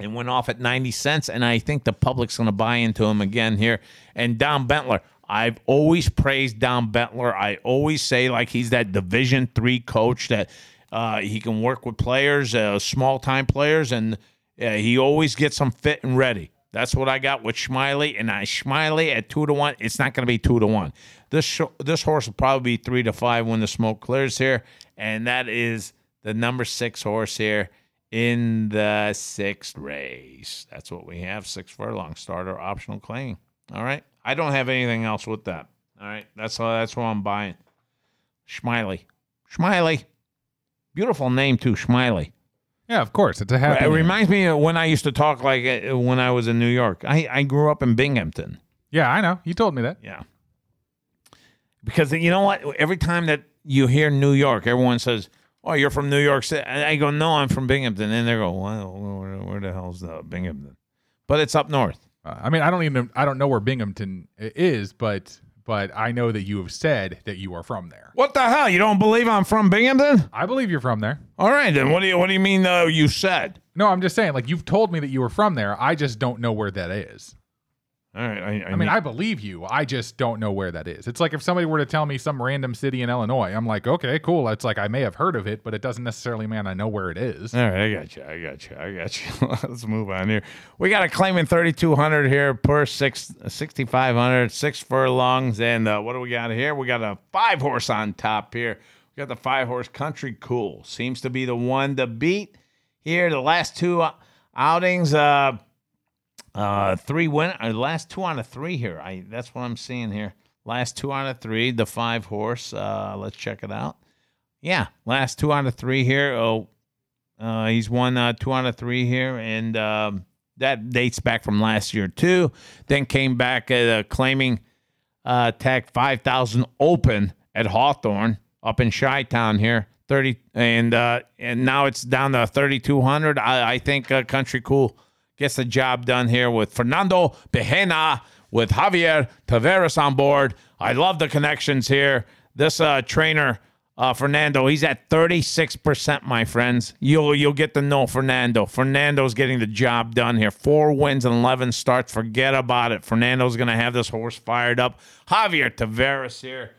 and went off at 90 cents. And I think the public's going to buy into him again here. And Don Bentler, I've always praised Don Bentler. I always say like he's that Division three coach that uh, he can work with players, uh, small time players, and uh, he always gets them fit and ready. That's what I got with Schmiley, and I Schmiley at two to one. It's not going to be two to one. This sh- this horse will probably be three to five when the smoke clears here, and that is the number six horse here in the sixth race. That's what we have. Six furlong starter optional claim. All right. I don't have anything else with that. All right. That's all that's what I'm buying. Schmiley. Schmiley. Beautiful name too, Schmiley. Yeah, of course. It's a happy. It reminds me of when I used to talk like uh, when I was in New York. I, I grew up in Binghamton. Yeah, I know. You told me that. Yeah. Because you know what? Every time that you hear New York, everyone says, "Oh, you're from New York City." And I go, "No, I'm from Binghamton." And they go, "Well, where, where the hell's the Binghamton?" But it's up north. Uh, I mean, I don't even I don't know where Binghamton is, but but I know that you have said that you are from there. What the hell? You don't believe I'm from Binghamton? I believe you're from there. All right, then. What do you What do you mean? though? you said. No, I'm just saying, like you've told me that you were from there. I just don't know where that is. All right. I, I mean, I believe you. I just don't know where that is. It's like if somebody were to tell me some random city in Illinois, I'm like, okay, cool. It's like I may have heard of it, but it doesn't necessarily mean I know where it is. All right, I got you. I got you. I got you. Let's move on here. We got a claiming 3,200 here per six, 6,500, six furlongs. And uh, what do we got here? We got a five horse on top here. We got the five horse Country Cool. Seems to be the one to beat here. The last two uh, outings, uh, uh, three win. Uh, last two out of three here. I that's what I'm seeing here. Last two out of three. The five horse. Uh, let's check it out. Yeah, last two out of three here. Oh, uh, he's won uh, two out of three here, and um, that dates back from last year too. Then came back at uh, claiming uh, five thousand open at Hawthorne up in Chi Town here. Thirty and uh, and now it's down to thirty two hundred. I, I think uh, Country Cool gets the job done here with Fernando Behena with Javier Tavares on board. I love the connections here. This uh, trainer, uh, Fernando, he's at 36%, my friends. You'll you'll get to know Fernando. Fernando's getting the job done here. Four wins and 11 starts. Forget about it. Fernando's going to have this horse fired up. Javier Tavares here,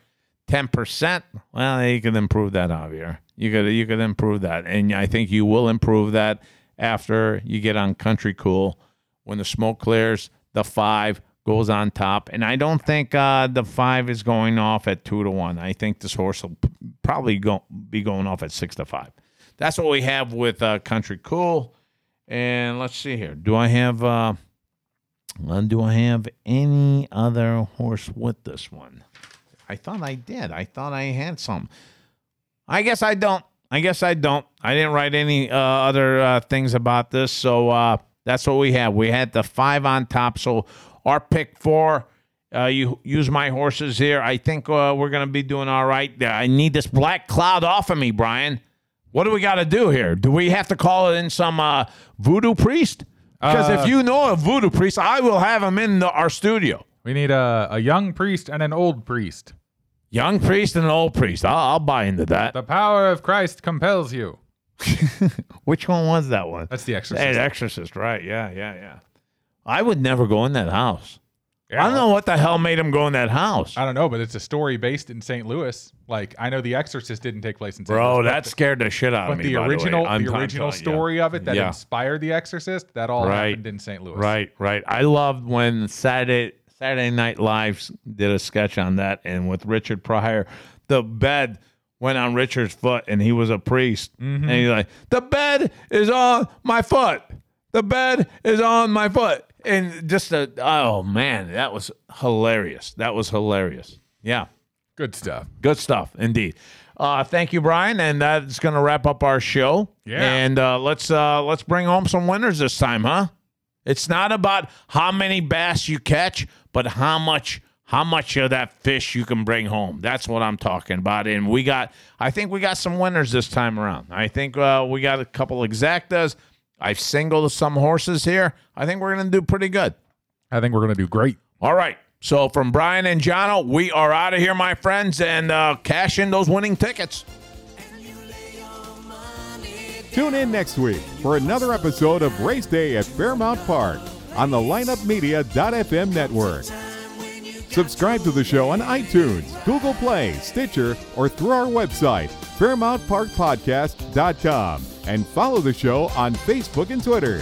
10%. Well, you could improve that, Javier. You could you could improve that, and I think you will improve that after you get on Country Cool when the smoke clears. The five goes on top, and I don't think uh, the five is going off at two to one. I think this horse will probably go be going off at six to five. That's what we have with uh, Country Cool, and let's see here. Do I have? Uh, do I have any other horse with this one? I thought I did. I thought I had some. I guess I don't. I guess I don't. I didn't write any uh, other uh, things about this, so uh, that's what we have. We had the five on top. So our pick four. Uh, you use my horses here. I think uh, we're gonna be doing all right. I need this black cloud off of me, Brian. What do we got to do here? Do we have to call in some uh, voodoo priest? Because Uh, if you know a voodoo priest, I will have him in the, our studio. We need a, a young priest and an old priest. Young priest and an old priest. I'll, I'll buy into that. The power of Christ compels you. Which one was that one? That's the Exorcist. Hey, the Exorcist, right? Yeah, yeah, yeah. I would never go in that house. Yeah, I don't know what the hell made him go in that house. I don't know, but it's a story based in St. Louis. Like I know The Exorcist didn't take place in St. Bro, Louis. Bro, that scared the shit out of me. But the original, the. The original you. story of it that Yeah. inspired The Exorcist, that all Right. happened in St. Louis. Right, right. I loved when Saturday Saturday Night Live did a sketch on that, and with Richard Pryor, the bed went on Richard's foot, and he was a priest, Mm-hmm. and he's like, "The bed is on my foot. The bed is on my foot." And just a oh man, that was hilarious. That was hilarious. Yeah. Good stuff. Good stuff, indeed. Uh, thank you, Brian, and that's going to wrap up our show. Yeah. and uh, let's uh, let's bring home some winners this time, huh? It's not about how many bass you catch, but how much how much of that fish you can bring home. That's what I'm talking about. And we got, I think we got some winners this time around. I think uh, we got a couple exactas. I've singled some horses here. I think we're going to do pretty good. I think we're going to do great. All right. So from Brian and Jono, we are out of here, my friends, and uh, cash in those winning tickets. Tune in next week for another episode of Race Day at Fairmount Park on the lineupmedia.fm network. Subscribe to the show on iTunes, Google Play, Stitcher, or through our website, FairmountParkPodcast.com, and follow the show on Facebook and Twitter.